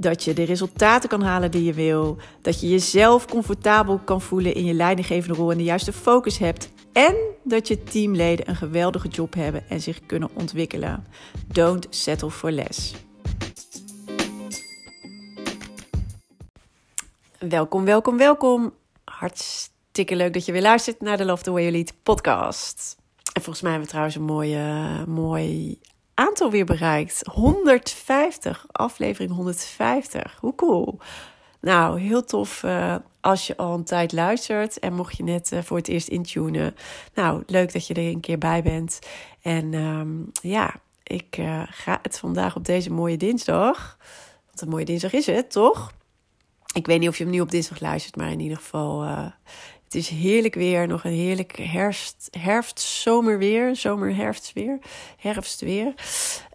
Dat je de resultaten kan halen die je wil. Dat je jezelf comfortabel kan voelen in je leidinggevende rol en de juiste focus hebt. En dat je teamleden een geweldige job hebben en zich kunnen ontwikkelen. Don't settle for less. Welkom, welkom, welkom. Hartstikke leuk dat je weer luistert naar de Love the Way You Lead podcast. En volgens mij hebben we trouwens een mooie, mooi aantal weer bereikt. 150, aflevering 150. Hoe cool. Nou, heel tof uh, als je al een tijd luistert. En mocht je net uh, voor het eerst intunen. Nou, leuk dat je er een keer bij bent. En um, ja, ik uh, ga het vandaag op deze mooie dinsdag. Want een mooie dinsdag is het, toch? Ik weet niet of je hem nu op dinsdag luistert, maar in ieder geval het is heerlijk weer, nog een heerlijk herfst, herfst, zomerweer, zomer, herfstweer, herfstweer.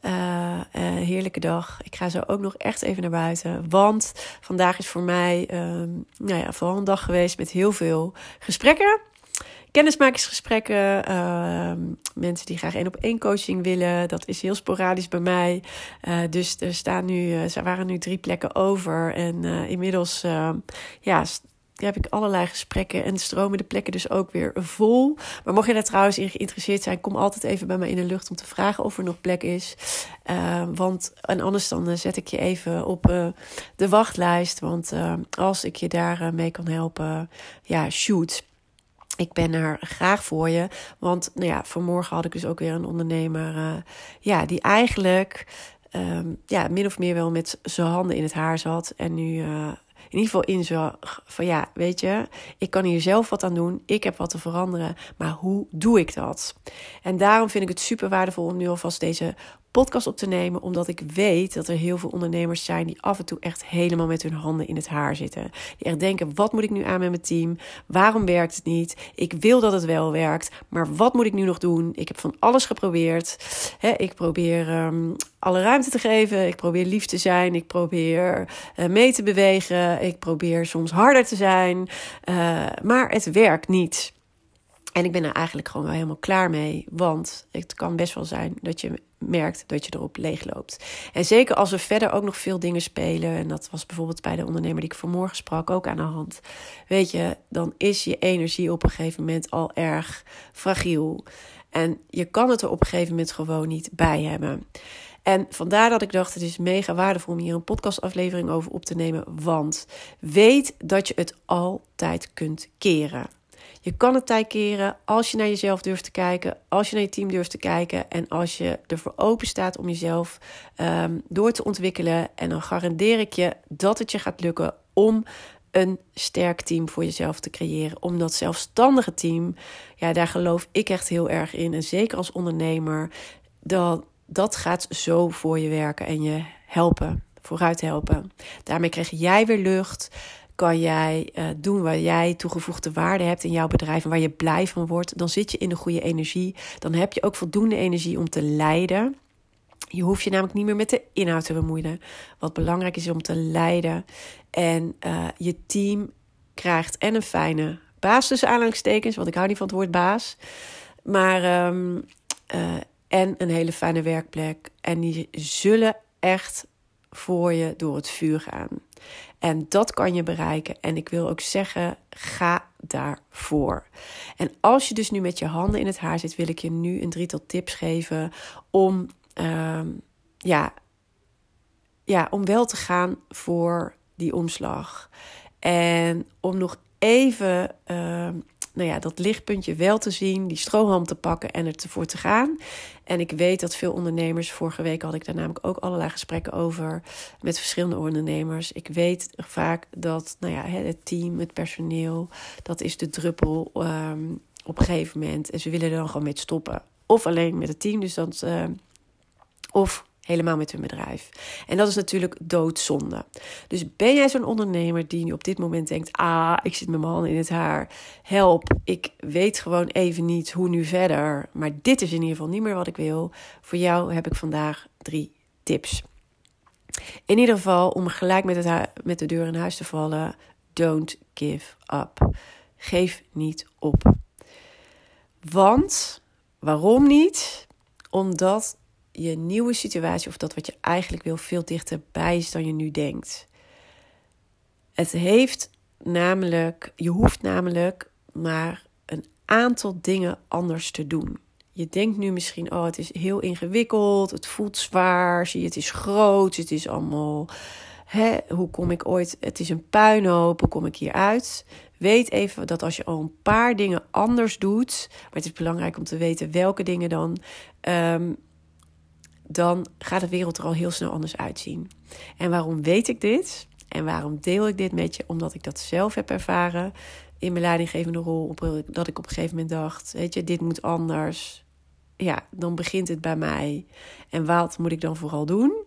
Uh, heerlijke dag. Ik ga zo ook nog echt even naar buiten, want vandaag is voor mij, uh, nou ja, vooral een dag geweest met heel veel gesprekken. Kennismakingsgesprekken, uh, mensen die graag één op één coaching willen. Dat is heel sporadisch bij mij. Uh, dus er staan nu, er waren nu drie plekken over. En inmiddels ja, heb ik allerlei gesprekken en stromen de plekken dus ook weer vol. Maar mocht je daar trouwens in geïnteresseerd zijn, kom altijd even bij mij in de lucht om te vragen of er nog plek is. Uh, want en anders dan uh, zet ik je even op uh, de wachtlijst. Want als ik je daar mee kan helpen, ja, shoot. Ik ben er graag voor je. Want nou ja, vanmorgen had ik dus ook weer een ondernemer. ja, die eigenlijk um, ja, min of meer wel met zijn handen in het haar zat. En nu in ieder geval inzag van ja, weet je, ik kan hier zelf wat aan doen. Ik heb wat te veranderen, maar hoe doe ik dat? En daarom vind ik het super waardevol om nu alvast deze podcast op te nemen, omdat ik weet dat er heel veel ondernemers zijn die af en toe echt helemaal met hun handen in het haar zitten. Die echt denken: wat moet ik nu aan met mijn team? Waarom werkt het niet? Ik wil dat het wel werkt, maar wat moet ik nu nog doen? Ik heb van alles geprobeerd. ik probeer um, alle ruimte te geven. Ik probeer lief te zijn. Ik probeer uh, mee te bewegen. Ik probeer soms harder te zijn. Uh, maar het werkt niet. En ik ben er eigenlijk gewoon wel helemaal klaar mee. Want het kan best wel zijn dat je merkt dat je erop leegloopt. En zeker als er verder ook nog veel dingen spelen. En dat was bijvoorbeeld bij de ondernemer die ik vanmorgen sprak ook aan de hand. Weet je, dan is je energie op een gegeven moment al erg fragiel. En je kan het er op een gegeven moment gewoon niet bij hebben. En vandaar dat ik dacht, het is mega waardevol om hier een podcastaflevering over op te nemen. Want weet dat je het altijd kunt keren. Je kan het tijd keren als je naar jezelf durft te kijken, als je naar je team durft te kijken en als je ervoor open staat om jezelf um, door te ontwikkelen. En dan garandeer ik je dat het je gaat lukken om een sterk team voor jezelf te creëren. Om dat zelfstandige team, ja, daar geloof ik echt heel erg in. En zeker als ondernemer, dat, dat gaat zo voor je werken en je helpen, vooruit helpen. Daarmee krijg jij weer lucht kan jij uh, doen waar jij toegevoegde waarde hebt in jouw bedrijf en waar je blij van wordt, dan zit je in de goede energie. Dan heb je ook voldoende energie om te leiden. Je hoeft je namelijk niet meer met de inhoud te bemoeien. Wat belangrijk is om te leiden. En uh, je team krijgt en een fijne baas tussen aanhalingstekens, want ik hou niet van het woord baas. Maar um, uh, en een hele fijne werkplek. En die zullen echt voor je door het vuur gaan. En dat kan je bereiken. En ik wil ook zeggen, ga daarvoor. En als je dus nu met je handen in het haar zit, wil ik je nu een drietal tips geven om, uh, ja, ja, om wel te gaan voor die omslag. En om nog even uh, nou ja, dat lichtpuntje wel te zien, die strohalm te pakken en ervoor te gaan. En ik weet dat veel ondernemers, vorige week had ik daar namelijk ook allerlei gesprekken over met verschillende ondernemers. Ik weet vaak dat nou ja, het team, het personeel, dat is de druppel um, op een gegeven moment. En ze willen er dan gewoon mee stoppen. Of alleen met het team, dus dat. Uh, of Helemaal met hun bedrijf. En dat is natuurlijk doodzonde. Dus ben jij zo'n ondernemer die nu op dit moment denkt: ah, ik zit mijn handen in het haar. Help, ik weet gewoon even niet hoe nu verder. Maar dit is in ieder geval niet meer wat ik wil. Voor jou heb ik vandaag drie tips. In ieder geval, om gelijk met, het met de deur in huis te vallen: don't give up. Geef niet op. Want, waarom niet? Omdat je nieuwe situatie of dat wat je eigenlijk wil veel dichterbij is dan je nu denkt. Het heeft namelijk, je hoeft namelijk maar een aantal dingen anders te doen. Je denkt nu misschien, oh, het is heel ingewikkeld, het voelt zwaar, zie je, het is groot, het is allemaal, hè, hoe kom ik ooit, het is een puinhoop, hoe kom ik hier uit? Weet even dat als je al een paar dingen anders doet, maar het is belangrijk om te weten welke dingen dan, ehm, dan gaat de wereld er al heel snel anders uitzien. En waarom weet ik dit? En waarom deel ik dit met je? Omdat ik dat zelf heb ervaren in mijn leidinggevende rol. Dat ik op een gegeven moment dacht: Weet je, dit moet anders. Ja, dan begint het bij mij. En wat moet ik dan vooral doen?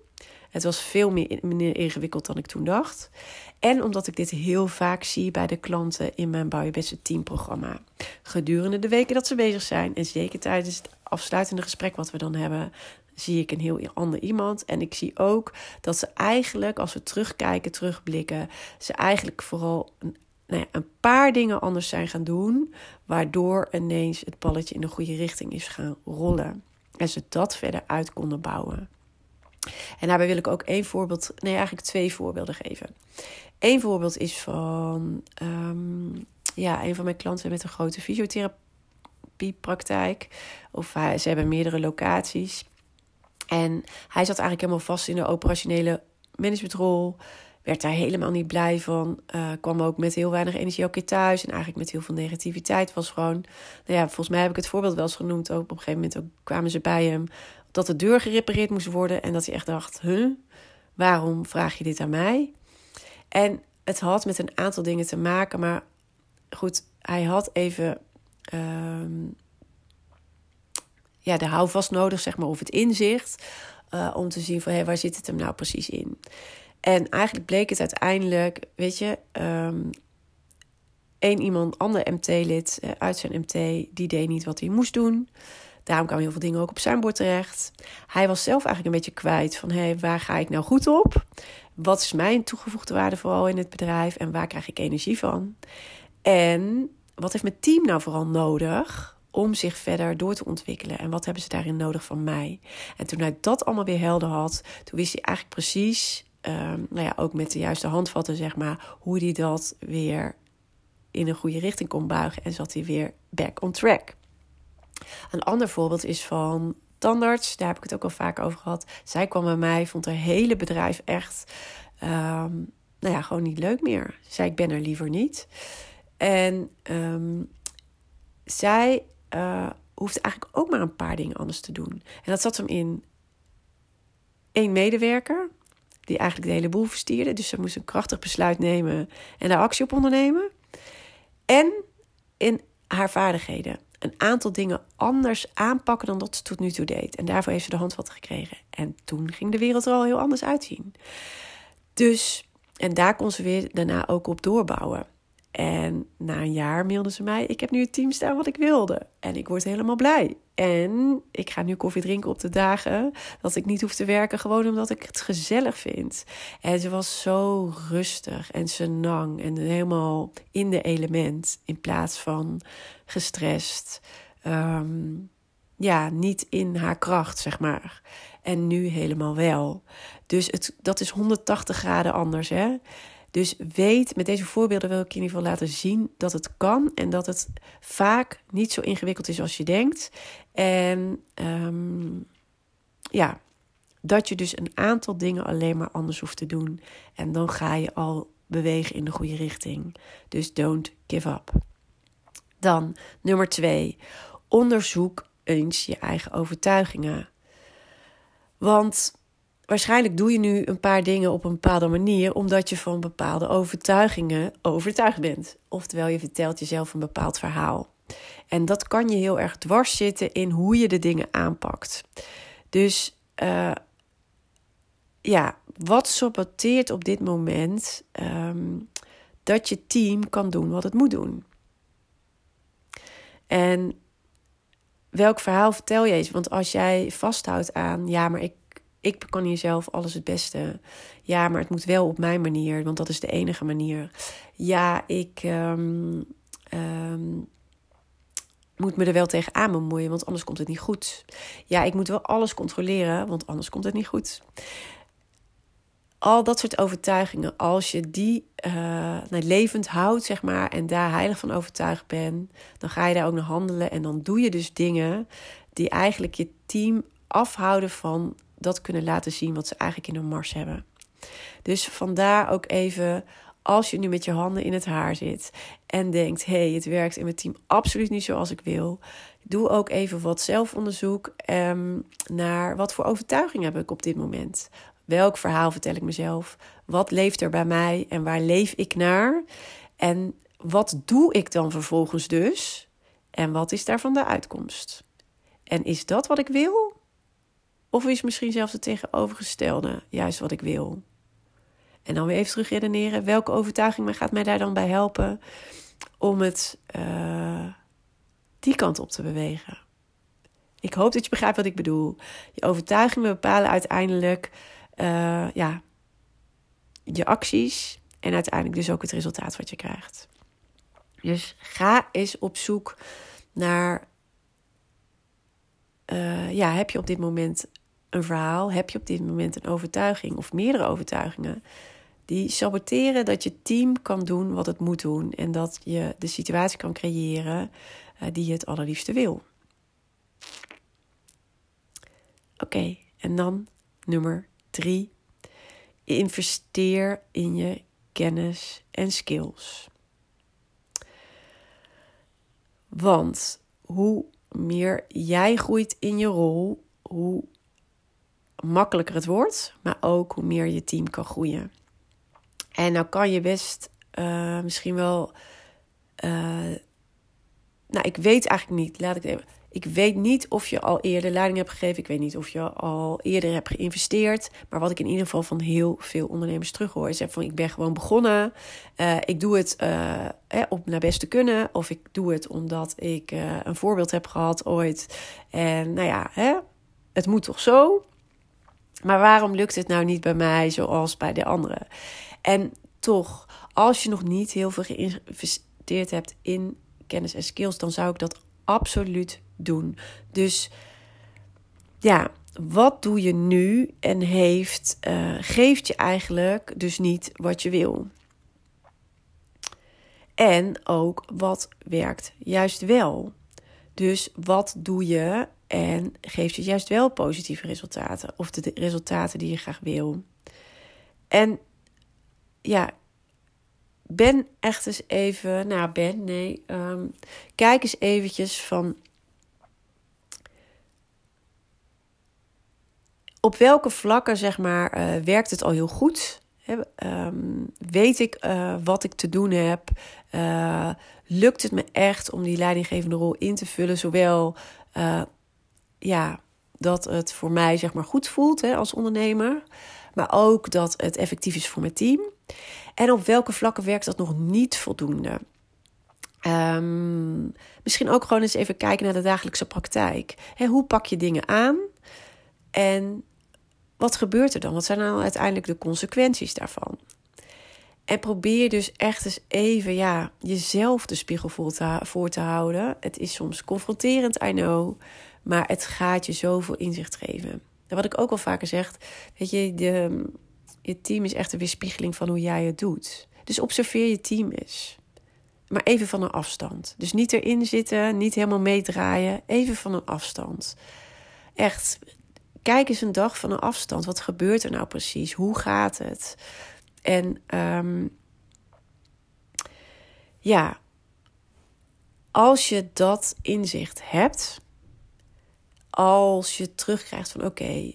Het was veel meer ingewikkeld dan ik toen dacht. En omdat ik dit heel vaak zie bij de klanten in mijn Bouw Je Beste Team programma. Gedurende de weken dat ze bezig zijn en zeker tijdens het afsluitende gesprek wat we dan hebben, zie ik een heel ander iemand. En ik zie ook dat ze eigenlijk, als we terugkijken, terugblikken, ze eigenlijk vooral een, nou ja, een paar dingen anders zijn gaan doen, waardoor ineens het balletje in de goede richting is gaan rollen. En ze dat verder uit konden bouwen. En daarbij wil ik ook één voorbeeld, nee, eigenlijk twee voorbeelden geven. Eén voorbeeld is van um, ja, een van mijn klanten met een grote fysiotherapiepraktijk. Of ze hebben meerdere locaties. En hij zat eigenlijk helemaal vast in de operationele managementrol. Werd daar helemaal niet blij van. Uh, kwam ook met heel weinig energie ook keer thuis. En eigenlijk met heel veel negativiteit. Was gewoon. Nou ja, volgens mij heb ik het voorbeeld wel eens genoemd. Ook op een gegeven moment ook kwamen ze bij hem. Dat de deur gerepareerd moest worden. En dat hij echt dacht: huh, waarom vraag je dit aan mij? En het had met een aantal dingen te maken. Maar goed, hij had even. Uh, ja, de houvast nodig, zeg maar, of het inzicht. Uh, om te zien van hé, waar zit het hem nou precies in? En eigenlijk bleek het uiteindelijk, weet je, um, één iemand, ander MT-lid uh, uit zijn MT, die deed niet wat hij moest doen. Daarom kwamen heel veel dingen ook op zijn bord terecht. Hij was zelf eigenlijk een beetje kwijt van hé, waar ga ik nou goed op? Wat is mijn toegevoegde waarde vooral in het bedrijf en waar krijg ik energie van? En wat heeft mijn team nou vooral nodig om zich verder door te ontwikkelen. En wat hebben ze daarin nodig van mij? En toen hij dat allemaal weer helder had, toen wist hij eigenlijk precies, um, nou ja, ook met de juiste handvatten, zeg maar, hoe hij dat weer in een goede richting kon buigen. En zat hij weer back on track. Een ander voorbeeld is van tandarts. Daar heb ik het ook al vaak over gehad. Zij kwam bij mij, vond haar hele bedrijf echt, um, nou ja, gewoon niet leuk meer. Zei ik ben er liever niet. En um, zij uh, hoeft eigenlijk ook maar een paar dingen anders te doen. En dat zat hem in één medewerker, die eigenlijk de hele boel verstierde. Dus ze moest een krachtig besluit nemen en daar actie op ondernemen. En in haar vaardigheden. Een aantal dingen anders aanpakken dan dat ze tot nu toe deed. En daarvoor heeft ze de handvat gekregen. En toen ging de wereld er al heel anders uitzien. Dus, en daar kon ze weer daarna ook op doorbouwen. En na een jaar mailden ze mij: Ik heb nu het team staan wat ik wilde. En ik word helemaal blij. En ik ga nu koffie drinken op de dagen dat ik niet hoef te werken, gewoon omdat ik het gezellig vind. En ze was zo rustig en senang en helemaal in de element in plaats van gestrest. Ehm, ja, niet in haar kracht, zeg maar. En nu helemaal wel. Dus het, dat is 180 graden anders, hè? Dus weet, met deze voorbeelden wil ik in ieder geval laten zien dat het kan en dat het vaak niet zo ingewikkeld is als je denkt. En um, ja, dat je dus een aantal dingen alleen maar anders hoeft te doen. En dan ga je al bewegen in de goede richting. Dus don't give up. Dan nummer twee, onderzoek eens je eigen overtuigingen. Want waarschijnlijk doe je nu een paar dingen op een bepaalde manier omdat je van bepaalde overtuigingen overtuigd bent. Oftewel, je vertelt jezelf een bepaald verhaal. En dat kan je heel erg dwars zitten in hoe je de dingen aanpakt. Dus uh, ja, wat saboteert op dit moment ehm, dat je team kan doen wat het moet doen? En welk verhaal vertel je eens? Want als jij vasthoudt aan, ja, maar ik, ik kan hier zelf alles het beste. Ja, maar het moet wel op mijn manier, want dat is de enige manier. Ja, ik um, um, moet me er wel tegenaan bemoeien, want anders komt het niet goed. Ja, ik moet wel alles controleren, want anders komt het niet goed. Al dat soort overtuigingen, als je die uh, levend houdt, zeg maar, en daar heilig van overtuigd bent, dan ga je daar ook naar handelen. En dan doe je dus dingen die eigenlijk je team afhouden van dat kunnen laten zien wat ze eigenlijk in hun mars hebben. Dus vandaar ook even, als je nu met je handen in het haar zit en denkt: hé, hey, het werkt in mijn team absoluut niet zoals ik wil. Doe ook even wat zelfonderzoek um, naar wat voor overtuiging heb ik op dit moment. Welk verhaal vertel ik mezelf? Wat leeft er bij mij en waar leef ik naar? En wat doe ik dan vervolgens dus? En wat is daarvan de uitkomst? En is dat wat ik wil? Of is misschien zelfs het tegenovergestelde juist wat ik wil? En dan weer even terug redeneren. Welke overtuiging gaat mij daar dan bij helpen om het uh, die kant op te bewegen? Ik hoop dat je begrijpt wat ik bedoel. Je overtuigingen bepalen uiteindelijk uh, ja, je acties en uiteindelijk dus ook het resultaat wat je krijgt. Dus ga eens op zoek naar. Uh, ja, heb je op dit moment een verhaal? Heb je op dit moment een overtuiging of meerdere overtuigingen? Die saboteren dat je team kan doen wat het moet doen en dat je de situatie kan creëren uh, die je het allerliefste wil. Oké, en dan nummer drie. Investeer in je kennis en skills. Want hoe meer jij groeit in je rol, hoe makkelijker het wordt, maar ook hoe meer je team kan groeien. En nou kan je best uh, misschien wel. Uh, nou, ik weet eigenlijk niet. Laat ik even. Ik weet niet of je al eerder leiding hebt gegeven. Ik weet niet of je al eerder hebt geïnvesteerd. Maar wat ik in ieder geval van heel veel ondernemers terughoor, is van ik ben gewoon begonnen. Uh, ik doe het uh, op naar beste kunnen. Of ik doe het omdat ik uh, een voorbeeld heb gehad ooit. En nou ja, hè, het moet toch zo. Maar waarom lukt het nou niet bij mij zoals bij de anderen? En toch, als je nog niet heel veel geïnvesteerd hebt in kennis en skills, dan zou ik dat absoluut doen. Dus ja, wat doe je nu en heeft, uh, geeft je eigenlijk dus niet wat je wil. En ook wat werkt juist wel. Dus wat doe je en geeft je juist wel positieve resultaten of de resultaten die je graag wil. En ja, ben echt eens even, nou ben, nee, um, kijk eens eventjes van op welke vlakken, zeg maar, uh, werkt het al heel goed? um, weet ik uh, wat ik te doen heb? Uh, lukt het me echt om die leidinggevende rol in te vullen? Zowel ja, dat het voor mij zeg maar goed voelt als ondernemer, maar ook dat het effectief is voor mijn team. En op welke vlakken werkt dat nog niet voldoende? Um, misschien ook gewoon eens even kijken naar de dagelijkse praktijk. hoe pak je dingen aan? En wat gebeurt er dan? Wat zijn nou uiteindelijk de consequenties daarvan? En probeer dus echt eens even ja, jezelf de spiegel voor te, houden. Het is soms confronterend, I know. Maar het gaat je zoveel inzicht geven. En wat ik ook al vaker zeg, weet je, de, je team is echt een weerspiegeling van hoe jij het doet. Dus observeer je team eens. Maar even van een afstand. Dus niet erin zitten, niet helemaal meedraaien. Even van een afstand. Echt, kijk eens een dag van een afstand. Wat gebeurt er nou precies? Hoe gaat het? En um, ja, als je dat inzicht hebt, als je terugkrijgt van oké,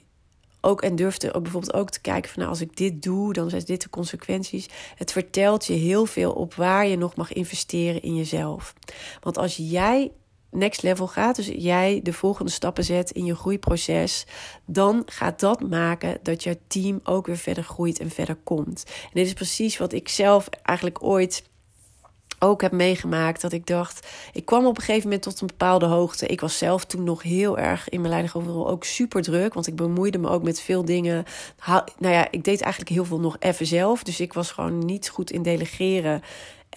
ook en durfde ook bijvoorbeeld ook te kijken van nou, als ik dit doe, dan zijn dit de consequenties. Het vertelt je heel veel op waar je nog mag investeren in jezelf. Want als jij next level gaat, dus jij de volgende stappen zet in je groeiproces, dan gaat dat maken dat je team ook weer verder groeit en verder komt. En dit is precies wat ik zelf eigenlijk ooit ook heb meegemaakt. Dat ik dacht, ik kwam op een gegeven moment tot een bepaalde hoogte. Ik was zelf toen nog heel erg in mijn leiderschapsrol ook super druk. Want ik bemoeide me ook met veel dingen. Nou ja, ik deed eigenlijk heel veel nog even zelf. Dus ik was gewoon niet goed in delegeren.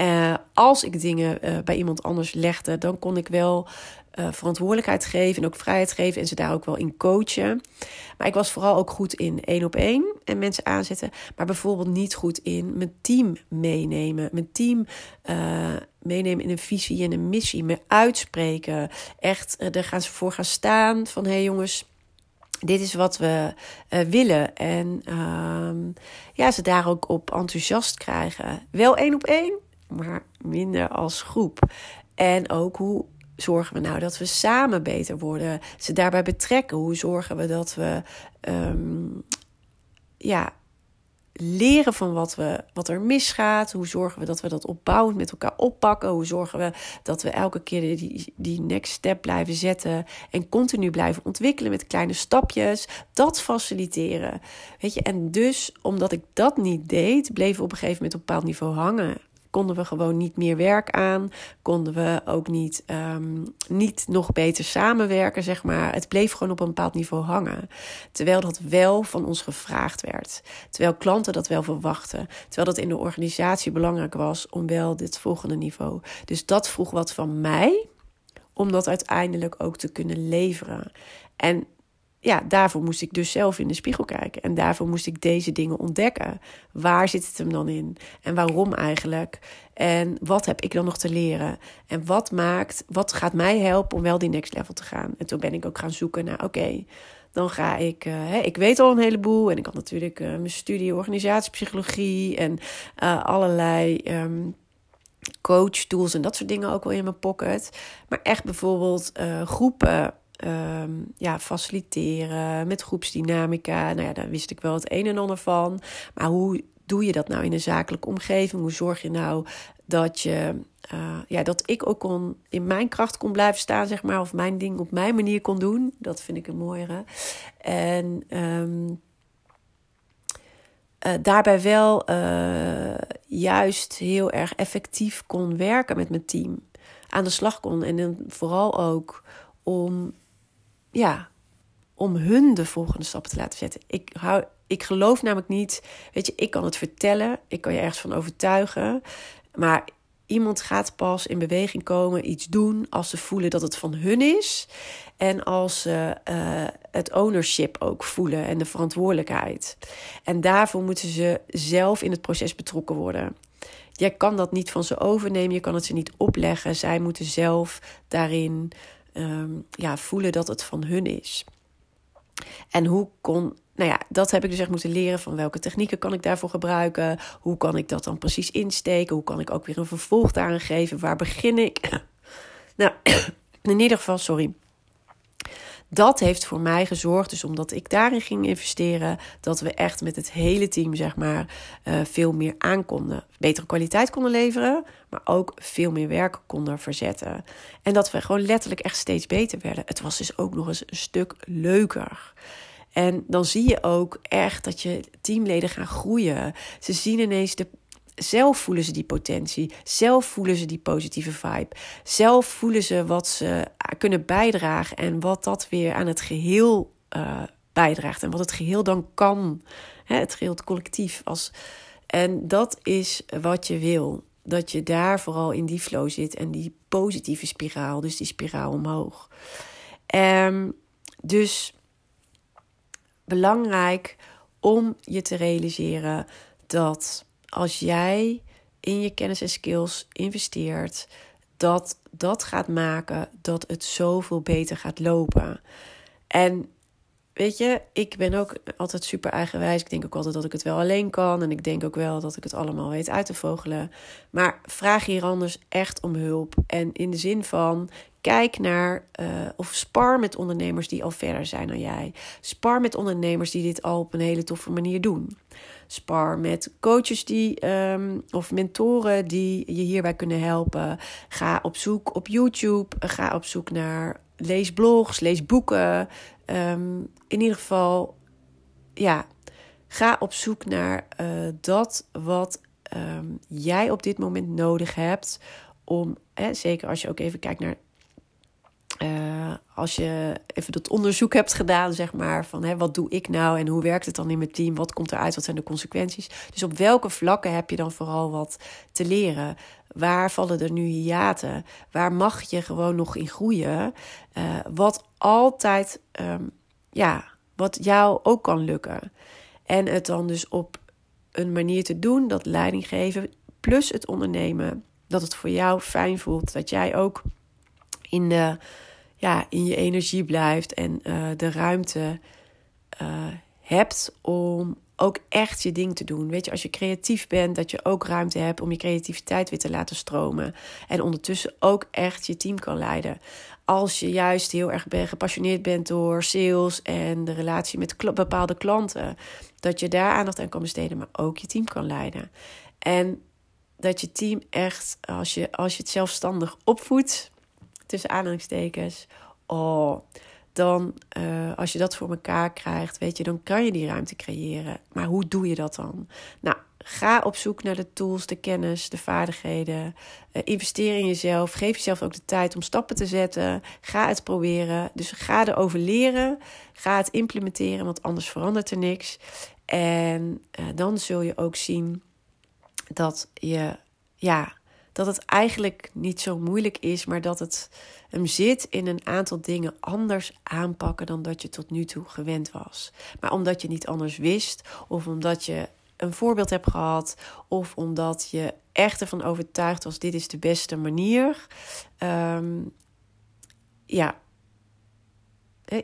Uh, als ik dingen uh, bij iemand anders legde, dan kon ik wel uh, verantwoordelijkheid geven en ook vrijheid geven en ze daar ook wel in coachen. Maar ik was vooral ook goed in één op één en mensen aanzetten, maar bijvoorbeeld niet goed in mijn team meenemen. Mijn team meenemen in een visie en een missie, me uitspreken. Echt er gaan ze voor gaan staan van hé hey jongens dit is wat we uh, willen. En uh, ja, ze daar ook op enthousiast krijgen. Wel één op één, maar minder als groep. En ook hoe zorgen we nou dat we samen beter worden? Ze daarbij betrekken. Hoe zorgen we dat we um, ja, leren van wat, we, wat er misgaat? Hoe zorgen we dat we dat opbouwend met elkaar oppakken? Hoe zorgen we dat we elke keer die, die next step blijven zetten en continu blijven ontwikkelen met kleine stapjes? Dat faciliteren. Weet je, en dus omdat ik dat niet deed, bleven we op een gegeven moment op een bepaald niveau hangen konden we gewoon niet meer werk aan. Konden we ook niet, um, niet nog beter samenwerken, zeg maar. Het bleef gewoon op een bepaald niveau hangen. Terwijl dat wel van ons gevraagd werd. Terwijl klanten dat wel verwachten. Terwijl dat in de organisatie belangrijk was om wel dit volgende niveau. Dus dat vroeg wat van mij om dat uiteindelijk ook te kunnen leveren. En ja, daarvoor moest ik dus zelf in de spiegel kijken. En daarvoor moest ik deze dingen ontdekken. Waar zit het hem dan in? En waarom eigenlijk? En wat heb ik dan nog te leren? En wat maakt, wat gaat mij helpen om wel die next level te gaan? En toen ben ik ook gaan zoeken naar, oké, dan ga ik, uh, hè, ik weet al een heleboel. En ik had natuurlijk uh, mijn studie organisatiepsychologie en uh, allerlei. Um, coach tools en dat soort dingen ook wel in mijn pocket. Maar echt bijvoorbeeld groepen um, ja, faciliteren, met groepsdynamica. Nou ja, daar wist ik wel het een en ander van. Maar hoe doe je dat nou in een zakelijke omgeving? Hoe zorg je nou dat je. Uh, ja, dat ik ook kon, in mijn kracht kon blijven staan, zeg maar. Of mijn ding op mijn manier kon doen. Dat vind ik een mooiere. En um, uh, daarbij wel uh, juist heel erg effectief kon werken met mijn team. Aan de slag kon. En dan vooral ook om ja, om hun de volgende stap te laten zetten. Ik, hou, ik geloof namelijk niet, weet je, ik kan het vertellen, ik kan je ergens van overtuigen, maar iemand gaat pas in beweging komen, iets doen als ze voelen dat het van hun is en als ze uh, het ownership ook voelen en de verantwoordelijkheid. En daarvoor moeten ze zelf in het proces betrokken worden. Jij kan dat niet van ze overnemen, je kan het ze niet opleggen. Zij moeten zelf daarin um, ja, voelen dat het van hun is. En hoe kon, nou ja, dat heb ik dus echt moeten leren van welke technieken kan ik daarvoor gebruiken. Hoe kan ik dat dan precies insteken? Hoe kan ik ook weer een vervolg daaraan geven? Waar begin ik? nou, in ieder geval, sorry dat heeft voor mij gezorgd, dus omdat ik daarin ging investeren, dat we echt met het hele team, zeg maar, uh, veel meer aankonden. Betere kwaliteit konden leveren, maar ook veel meer werk konden verzetten. En dat we gewoon letterlijk echt steeds beter werden. Het was dus ook nog eens een stuk leuker. En dan zie je ook echt dat je teamleden gaan groeien. Ze zien ineens de zelf voelen ze die potentie. Zelf voelen ze die positieve vibe. Zelf voelen ze wat ze kunnen bijdragen en wat dat weer aan het geheel uh, bijdraagt. En wat het geheel dan kan. Hè, het geheel, het collectief. Als... En dat is wat je wil. Dat je daar vooral in die flow zit en die positieve spiraal, dus die spiraal omhoog. Um, dus belangrijk om je te realiseren dat als jij in je kennis en skills investeert, dat dat gaat maken dat het zoveel beter gaat lopen. En weet je, ik ben ook altijd super eigenwijs. Ik denk ook altijd dat ik het wel alleen kan. En ik denk ook wel dat ik het allemaal weet uit te vogelen. Maar vraag hier anders echt om hulp. En in de zin van, kijk naar uh, of spar met ondernemers die al verder zijn dan jij. Spar met ondernemers die dit al op een hele toffe manier doen. Spar met coaches die, um, of mentoren die je hierbij kunnen helpen. Ga op zoek op YouTube. Ga op zoek naar lees blogs, lees boeken. Um, in ieder geval, ja, ga op zoek naar uh, dat wat um, jij op dit moment nodig hebt. Om, hè, zeker als je ook even kijkt naar uh, als je even dat onderzoek hebt gedaan, zeg maar, van hè, wat doe ik nou en hoe werkt het dan in mijn team? Wat komt eruit? Wat zijn de consequenties? Dus op welke vlakken heb je dan vooral wat te leren? Waar vallen er nu hiaten? Waar mag je gewoon nog in groeien? Uh, wat altijd, um, ja, wat jou ook kan lukken. En het dan dus op een manier te doen dat leiding geven, plus het ondernemen, dat het voor jou fijn voelt, dat jij ook in de ja, in je energie blijft en uh, de ruimte uh, hebt om ook echt je ding te doen. Weet je, als je creatief bent, dat je ook ruimte hebt om je creativiteit weer te laten stromen. En ondertussen ook echt je team kan leiden. Als je juist heel erg ben, gepassioneerd bent door sales en de relatie met bepaalde klanten, dat je daar aandacht aan kan besteden, maar ook je team kan leiden. En dat je team echt, als je, als je het zelfstandig opvoedt, tussen aanhalingstekens. Oh, dan uh, als je dat voor elkaar krijgt, weet je, dan kan je die ruimte creëren. Maar hoe doe je dat dan? Nou, ga op zoek naar de tools, de kennis, de vaardigheden. Uh, investeer in jezelf. Geef jezelf ook de tijd om stappen te zetten. Ga het proberen. Dus ga erover leren. Ga het implementeren, want anders verandert er niks. En uh, dan zul je ook zien dat je, ja, dat het eigenlijk niet zo moeilijk is, maar dat het hem zit in een aantal dingen anders aanpakken dan dat je tot nu toe gewend was. Maar omdat je niet anders wist, of omdat je een voorbeeld hebt gehad, of omdat je echt ervan overtuigd was: dit is de beste manier. Um, ja,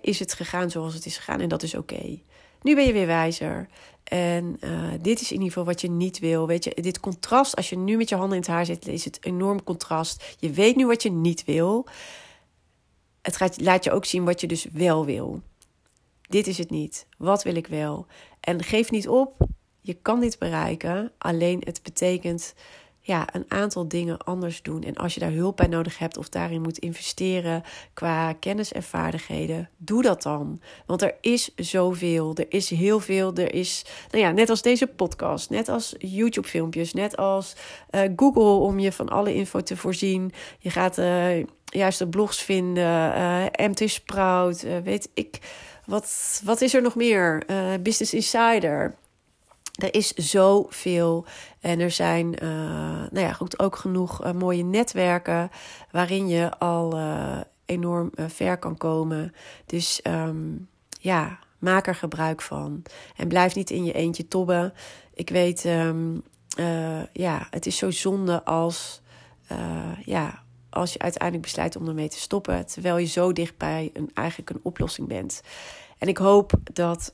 is het gegaan zoals het is gegaan en dat is oké. Nu ben je weer wijzer. En uh, dit is in ieder geval wat je niet wil. Weet je, dit contrast, als je nu met je handen in het haar zit, is het enorm contrast. Je weet nu wat je niet wil. Het gaat, laat je ook zien wat je dus wel wil. Dit is het niet. Wat wil ik wel? En geef niet op. Je kan dit bereiken. Alleen het betekent ja, een aantal dingen anders doen. En als je daar hulp bij nodig hebt of daarin moet investeren qua kennis en vaardigheden, doe dat dan. Want er is zoveel. Er is heel veel. Er is, nou ja, net als deze podcast, net als YouTube-filmpjes, net als uh, Google om je van alle info te voorzien. Je gaat uh, juist de blogs vinden, uh, MT Sprout, weet ik. Wat, wat is er nog meer? Business Insider. Er is zoveel en er zijn uh, nou ja, goed, ook genoeg uh, mooie netwerken waarin je al uh, enorm ver kan komen. Dus um, ja, maak er gebruik van. En blijf niet in je eentje tobben. Ik weet, um, ja, het is zo zonde als, ja, als je uiteindelijk besluit om ermee te stoppen, terwijl je zo dichtbij een, eigenlijk een oplossing bent. En ik hoop dat,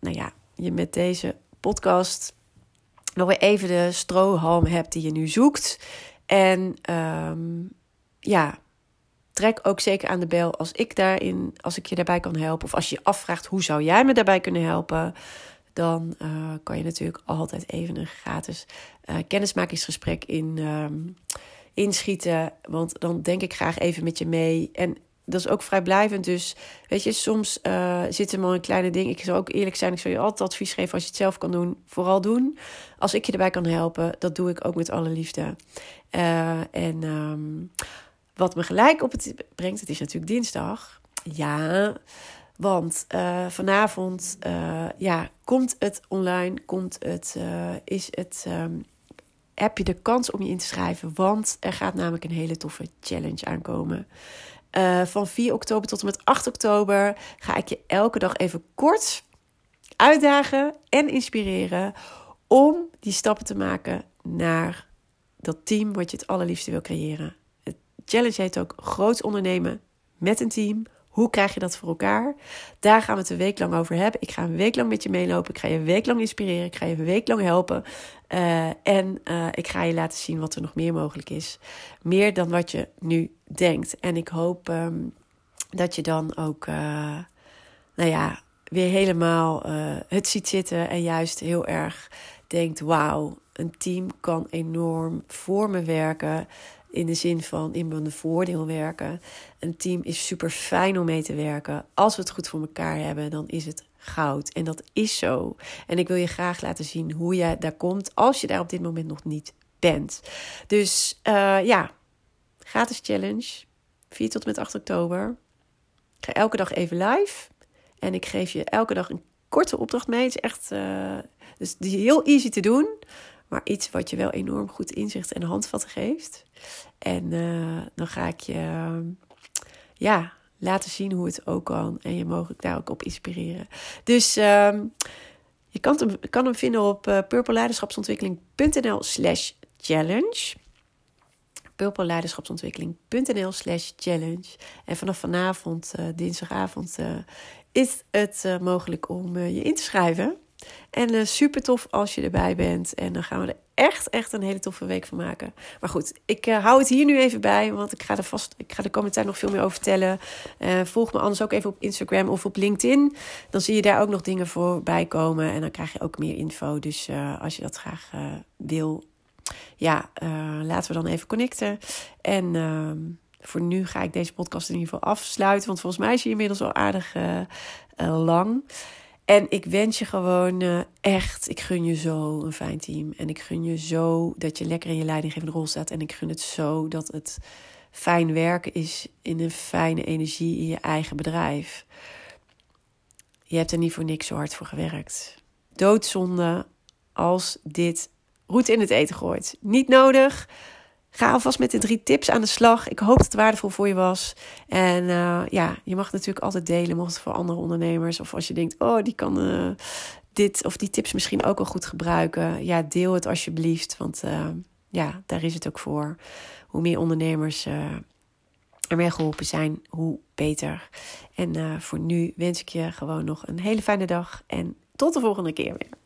nou ja, je met deze podcast nog weer even de strohalm hebt die je nu zoekt. En um, ja, trek ook zeker aan de bel als ik daarin, als ik je daarbij kan helpen. Of als je je afvraagt hoe zou jij me daarbij kunnen helpen. Dan uh, kan je natuurlijk altijd even een gratis uh, kennismakingsgesprek in, um, inschieten. Want dan denk ik graag even met je mee. En dat is ook vrijblijvend. Dus weet je, soms uh, zitten er een kleine ding. Ik zou ook eerlijk zijn, ik zou je altijd advies geven als je het zelf kan doen. Vooral doen. Als ik je erbij kan helpen, dat doe ik ook met alle liefde. Uh, en um, wat me gelijk op het brengt, het is natuurlijk dinsdag. Ja, want uh, vanavond ja, komt het online, komt het, is het... Um, heb je de kans om je in te schrijven? Want er gaat namelijk een hele toffe challenge aankomen. Uh, van 4 oktober tot en met 8 oktober ga ik je elke dag even kort uitdagen en inspireren om die stappen te maken naar dat team wat je het allerliefste wil creëren. Het challenge heet ook groot ondernemen met een team. Hoe krijg je dat voor elkaar? Daar gaan we het een week lang over hebben. Ik ga een week lang met je meelopen. Ik ga je een week lang inspireren. Ik ga je een week lang helpen. Uh, en uh, ik ga je laten zien wat er nog meer mogelijk is. Meer dan wat je nu denkt. En ik hoop um, dat je dan ook, uh, nou ja, weer helemaal het ziet zitten. En juist heel erg denkt: wauw, een team kan enorm voor me werken. In de zin van in mijn voordeel werken. Een team is super fijn om mee te werken. Als we het goed voor elkaar hebben, dan is het goud. En dat is zo. En ik wil je graag laten zien hoe je daar komt als je daar op dit moment nog niet bent. Dus uh, ja, gratis challenge. 4 tot met 8 oktober. Ik ga elke dag even live. En ik geef je elke dag een korte opdracht mee. Het is echt dus die is heel easy te doen. Maar iets wat je wel enorm goed inzicht en handvatten geeft. En uh, dan ga ik je ja, laten zien hoe het ook kan. En je mogelijk daar ook op inspireren. Dus um, je kan hem, kan hem vinden op uh, purpleleiderschapsontwikkeling.nl slash challenge purpleleiderschapsontwikkeling.nl slash challenge. En vanaf vanavond, uh, dinsdagavond, uh, is het uh, mogelijk om je in te schrijven. En super tof als je erbij bent. En dan gaan we er echt, echt een hele toffe week van maken. Maar goed, ik hou het hier nu even bij. Want ik ga er vast, ik ga de komende tijd nog veel meer over vertellen. Volg me anders ook even op Instagram of op LinkedIn. Dan zie je daar ook nog dingen voorbij komen. En dan krijg je ook meer info. Dus als je dat graag wil, ja, laten we dan even connecten. En ehm, voor nu ga ik deze podcast in ieder geval afsluiten. Want volgens mij is hij inmiddels al aardig lang. En ik wens je gewoon echt, ik gun je zo een fijn team. En ik gun je zo dat je lekker in je leidinggevende rol staat. En ik gun het zo dat het fijn werken is in een fijne energie in je eigen bedrijf. Je hebt er niet voor niks zo hard voor gewerkt. Doodzonde als dit roet in het eten gooit. Niet nodig. Ga alvast met de drie tips aan de slag. Ik hoop dat het waardevol voor je was. En uh, ja, je mag natuurlijk altijd delen, mocht het voor andere ondernemers. Of als je denkt, oh, die kan uh, dit of die tips misschien ook wel goed gebruiken. Ja, deel het alsjeblieft. Want uh, ja, daar is het ook voor. Hoe meer ondernemers ermee geholpen zijn, hoe beter. En voor nu wens ik je gewoon nog een hele fijne dag. En tot de volgende keer weer.